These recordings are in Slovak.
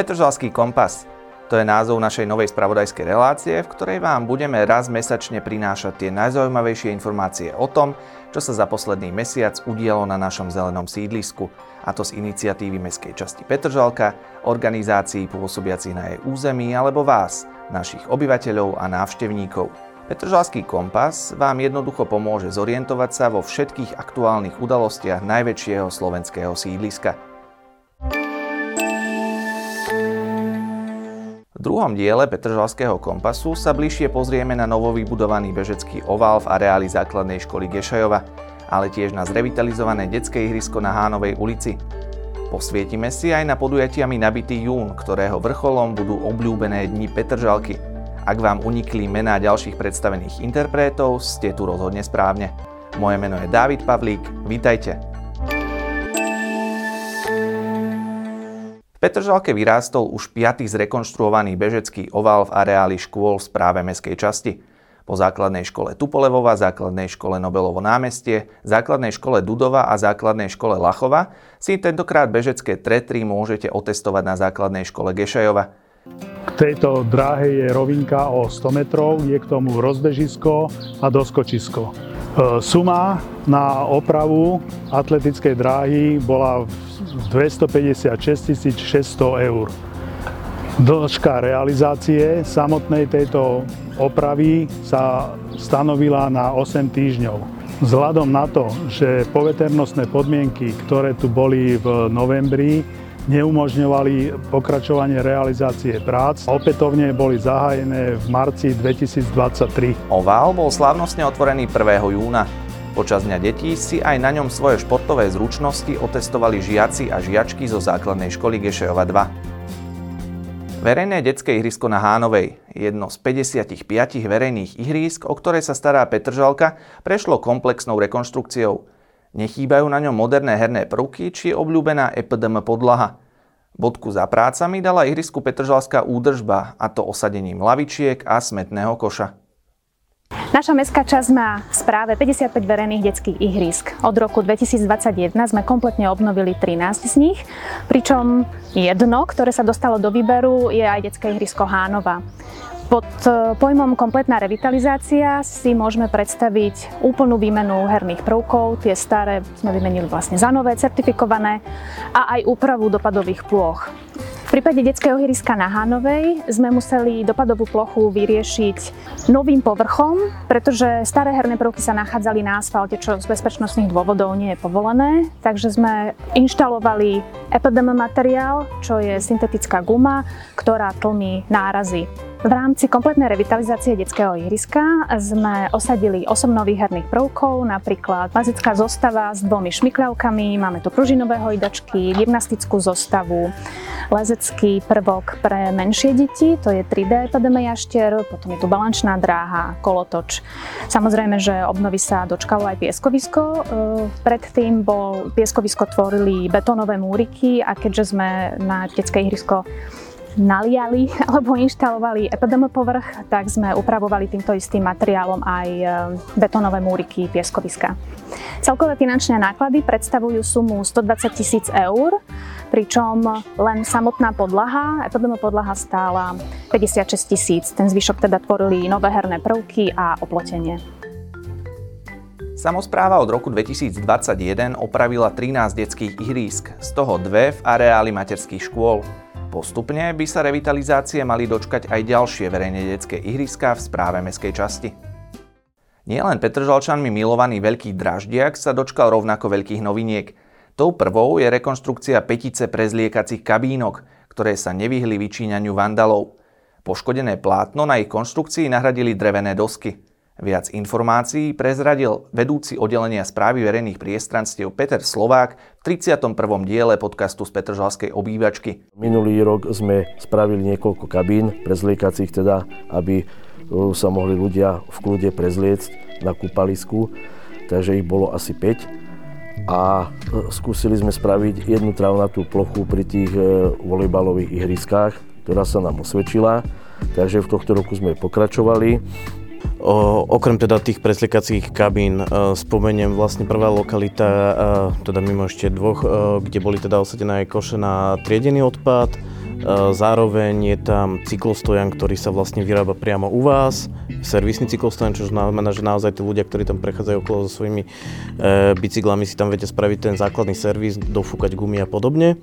Petržalský kompas. To je názov našej novej spravodajskej relácie, v ktorej vám budeme raz mesačne prinášať tie najzaujímavejšie informácie o tom, čo sa za posledný mesiac udialo na našom zelenom sídlisku, a to z iniciatívy Mestskej časti Petržalka, organizácií pôsobiacich na jej území alebo vás, našich obyvateľov a návštevníkov. Petržalský kompas vám jednoducho pomôže zorientovať sa vo všetkých aktuálnych udalostiach najväčšieho slovenského sídliska – Druhom diele Petržalského kompasu sa bližšie pozrieme na novovybudovaný bežecký ovál v areáli základnej školy Gešajova, ale tiež na zrevitalizované detské ihrisko na Hánovej ulici. Posvietime si aj na podujatiami nabitý jún, ktorého vrcholom budú obľúbené dni Petržalky. Ak vám unikli mená ďalších predstavených interpretov, ste tu rozhodne správne. Moje meno je Dávid Pavlík, vítajte. Petržalke vyrástol už piatý zrekonštruovaný bežecký oval v areáli škôl v správe meskej časti. Po základnej škole Tupolevova, základnej škole Nobelovo námestie, základnej škole Dudova a základnej škole Lachova si tentokrát bežecké tretry môžete otestovať na základnej škole Gešajova. K tejto dráhe je rovinka o 100 metrov, je k tomu rozbežisko a doskočisko. E, suma na opravu atletickej dráhy bola v 256 600 eur. Dĺžka realizácie samotnej tejto opravy sa stanovila na 8 týždňov. Vzhľadom na to, že poveternostné podmienky, ktoré tu boli v novembri, neumožňovali pokračovanie realizácie prác. Opätovne boli zahájené v marci 2023. Ovál bol slávnostne otvorený 1. júna. Počas dňa detí si aj na ňom svoje športové zručnosti otestovali žiaci a žiačky zo základnej školy Gešejova 2. Verejné detské ihrisko na Hánovej, jedno z 55 verejných ihrísk, o ktoré sa stará Petržalka, prešlo komplexnou rekonštrukciou. Nechýbajú na ňom moderné herné prvky či obľúbená EPDM podlaha. Bodku za prácami dala ihrisku Petržalská údržba, a to osadením lavičiek a smetného koša. Naša mestská časť má správe 55 verejných detských ihrisk. Od roku 2021 sme kompletne obnovili 13 z nich, pričom jedno, ktoré sa dostalo do výberu, je aj detské ihrisko Hánova. Pod e, pojmom kompletná revitalizácia si môžeme predstaviť úplnú výmenu herných prvkov, tie staré sme vymenili vlastne za nové, certifikované a aj úpravu dopadových plôch. V prípade detského ihriska na Hanovej sme museli dopadovú plochu vyriešiť novým povrchom, pretože staré herné prvky sa nachádzali na asfalte, čo z bezpečnostných dôvodov nie je povolené. Takže sme inštalovali EPDM materiál, čo je syntetická guma, ktorá tlmí nárazy. V rámci kompletnej revitalizácie detského ihriska sme osadili 8 nových herných prvkov, napríklad bazická zostava s dvomi šmikľavkami, máme tu pružinové hojdačky, gymnastickú zostavu, lezecký prvok pre menšie deti, to je 3D epideme jaštier, potom je tu balančná dráha, kolotoč. Samozrejme, že obnovy sa dočkalo aj pieskovisko. E, predtým bol pieskovisko tvorili betónové múriky a keďže sme na detské ihrisko naliali alebo inštalovali EPDM povrch, tak sme upravovali týmto istým materiálom aj e, betónové múriky pieskoviska. Celkové finančné náklady predstavujú sumu 120 tisíc eur, pričom len samotná podlaha, EPDM podlaha stála 56 tisíc. Ten zvyšok teda tvorili nové herné prvky a oplotenie. Samozpráva od roku 2021 opravila 13 detských ihrísk, z toho dve v areáli materských škôl. Postupne by sa revitalizácie mali dočkať aj ďalšie verejné detské ihriska v správe meskej časti. Nielen Petržalčanmi milovaný Veľký Draždiak sa dočkal rovnako veľkých noviniek. Tou prvou je rekonštrukcia petice prezliekacích kabínok, ktoré sa nevyhli vyčíňaniu vandalov. Poškodené plátno na ich konštrukcii nahradili drevené dosky – Viac informácií prezradil vedúci oddelenia správy verejných priestranstiev Peter Slovák v 31. diele podcastu z Petržalskej obývačky. Minulý rok sme spravili niekoľko kabín prezliekacích, teda, aby e, sa mohli ľudia v kľude prezliecť na kúpalisku, takže ich bolo asi 5 a e, skúsili sme spraviť jednu travnatú plochu pri tých e, volejbalových ihriskách, ktorá sa nám osvedčila, takže v tohto roku sme pokračovali. O, okrem teda tých presliekacích kabín e, spomeniem vlastne prvá lokalita, e, teda mimo ešte dvoch, e, kde boli teda osadené aj koše na triedený odpad, Zároveň je tam cyklostojan, ktorý sa vlastne vyrába priamo u vás, servisný cyklostojan, čo znamená, že naozaj tí ľudia, ktorí tam prechádzajú okolo so svojimi bicyklami, si tam viete spraviť ten základný servis, dofúkať gumy a podobne.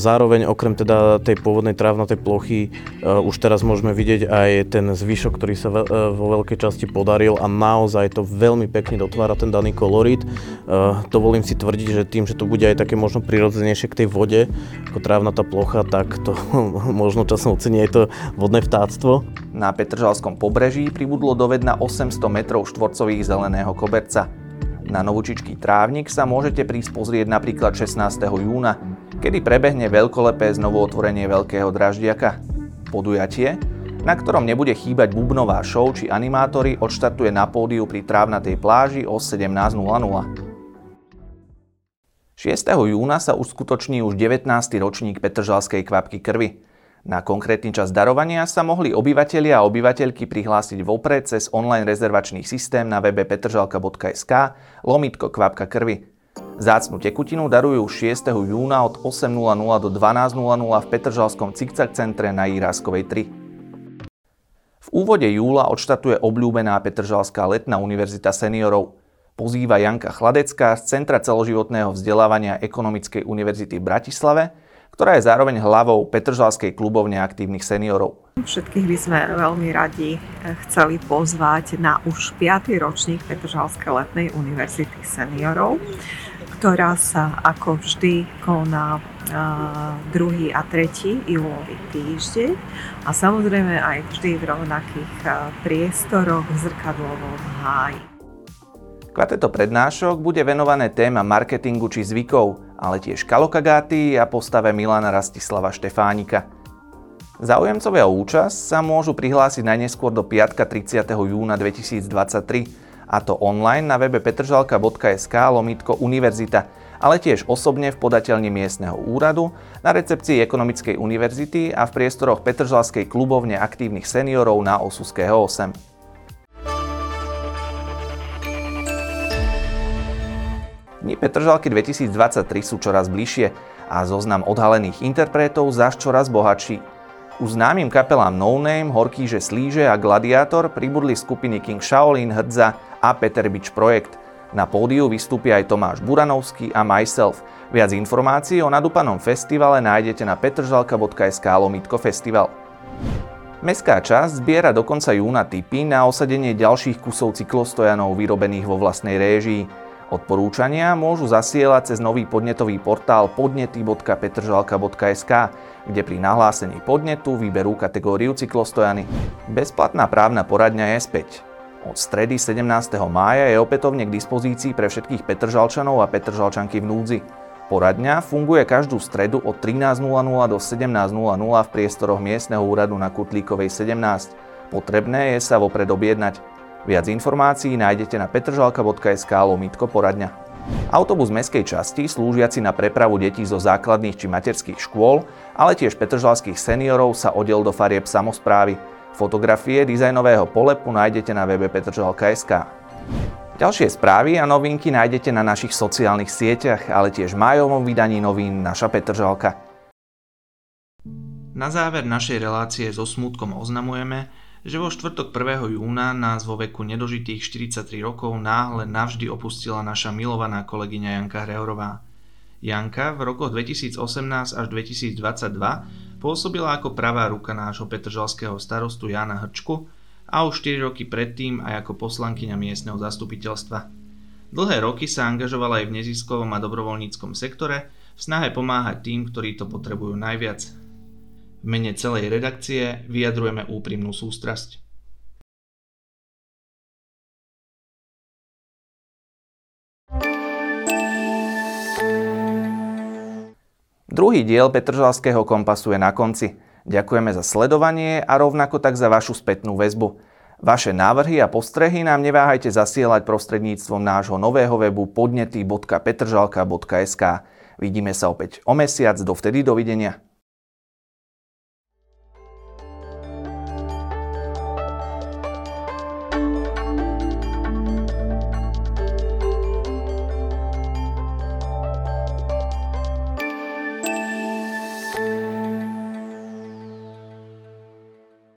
Zároveň okrem teda tej pôvodnej trávnatej plochy už teraz môžeme vidieť aj ten zvyšok, ktorý sa vo veľkej časti podaril a naozaj to veľmi pekne dotvára ten daný kolorit. Dovolím si tvrdiť, že tým, že to bude aj také možno prirodzenejšie k tej vode, ako trávnatá plocha, tak to možno časom ocení aj to vodné vtáctvo. Na Petržalskom pobreží pribudlo dovedna 800 metrov štvorcových zeleného koberca. Na Novúčičký trávnik sa môžete prísť pozrieť napríklad 16. júna, kedy prebehne veľkolepé znovu otvorenie Veľkého draždiaka. Podujatie, na ktorom nebude chýbať bubnová show či animátory, odštartuje na pódiu pri trávnatej pláži o 17.00. 6. júna sa uskutoční už 19. ročník Petržalskej kvapky krvi. Na konkrétny čas darovania sa mohli obyvatelia a obyvateľky prihlásiť vopred cez online rezervačný systém na webe petržalka.sk lomitko kvapka krvi. Zácnu tekutinu darujú 6. júna od 8.00 do 12.00 v Petržalskom Cikcak centre na Íráskovej 3. V úvode júla odštatuje obľúbená Petržalská letná univerzita seniorov. Pozýva Janka Chladecká z Centra celoživotného vzdelávania Ekonomickej univerzity v Bratislave – ktorá je zároveň hlavou Petržalskej klubovne aktívnych seniorov. Všetkých by sme veľmi radi eh, chceli pozvať na už 5. ročník Petržalskej letnej univerzity seniorov, ktorá sa ako vždy koná uh, druhý a tretí júlový týždeň a samozrejme aj vždy v rovnakých priestoroch v zrkadlovom háji. Kvarteto prednášok bude venované téma marketingu či zvykov, ale tiež kalokagáty a postave Milana Rastislava Štefánika. Záujemcovia o účasť sa môžu prihlásiť najneskôr do piatka 30. júna 2023, a to online na webe petržalka.sk lomitko univerzita, ale tiež osobne v podateľni miestneho úradu, na recepcii Ekonomickej univerzity a v priestoroch Petržalskej klubovne aktívnych seniorov na Osuského 8. Dni Petržalky 2023 sú čoraz bližšie a zoznam odhalených interpretov zaš čoraz bohatší. Už známym kapelám No Name, Horkýže Slíže a Gladiátor pribudli skupiny King Shaolin, Hrdza a Peter Beach Projekt. Na pódiu vystúpia aj Tomáš Buranovský a Myself. Viac informácií o nadúpanom festivale nájdete na petržalka.sk lomitko festival. Mestská časť zbiera do konca júna tipy na osadenie ďalších kusov cyklostojanov vyrobených vo vlastnej réžii. Odporúčania môžu zasielať cez nový podnetový portál podnety.petržalka.sk, kde pri nahlásení podnetu vyberú kategóriu cyklostojany. Bezplatná právna poradňa je späť. Od stredy 17. mája je opätovne k dispozícii pre všetkých Petržalčanov a Petržalčanky v núdzi. Poradňa funguje každú stredu od 13.00 do 17.00 v priestoroch miestneho úradu na Kutlíkovej 17. Potrebné je sa vopred objednať. Viac informácií nájdete na petržalka.sk lomitko poradňa. Autobus mestskej časti, slúžiaci na prepravu detí zo základných či materských škôl, ale tiež petržalských seniorov sa odel do farieb samozprávy. Fotografie dizajnového polepu nájdete na webe petržalka.sk. Ďalšie správy a novinky nájdete na našich sociálnych sieťach, ale tiež v májovom vydaní novín Naša Petržalka. Na záver našej relácie so smutkom oznamujeme, že vo štvrtok 1. júna nás vo veku nedožitých 43 rokov náhle navždy opustila naša milovaná kolegyňa Janka Hrehorová. Janka v rokoch 2018 až 2022 pôsobila ako pravá ruka nášho petržalského starostu Jana Hrčku a už 4 roky predtým aj ako poslankyňa miestneho zastupiteľstva. Dlhé roky sa angažovala aj v neziskovom a dobrovoľníckom sektore v snahe pomáhať tým, ktorí to potrebujú najviac, v mene celej redakcie vyjadrujeme úprimnú sústrasť. Druhý diel Petržalského kompasu je na konci. Ďakujeme za sledovanie a rovnako tak za vašu spätnú väzbu. Vaše návrhy a postrehy nám neváhajte zasielať prostredníctvom nášho nového webu podnety.petržalka.sk. Vidíme sa opäť o mesiac, dovtedy dovidenia.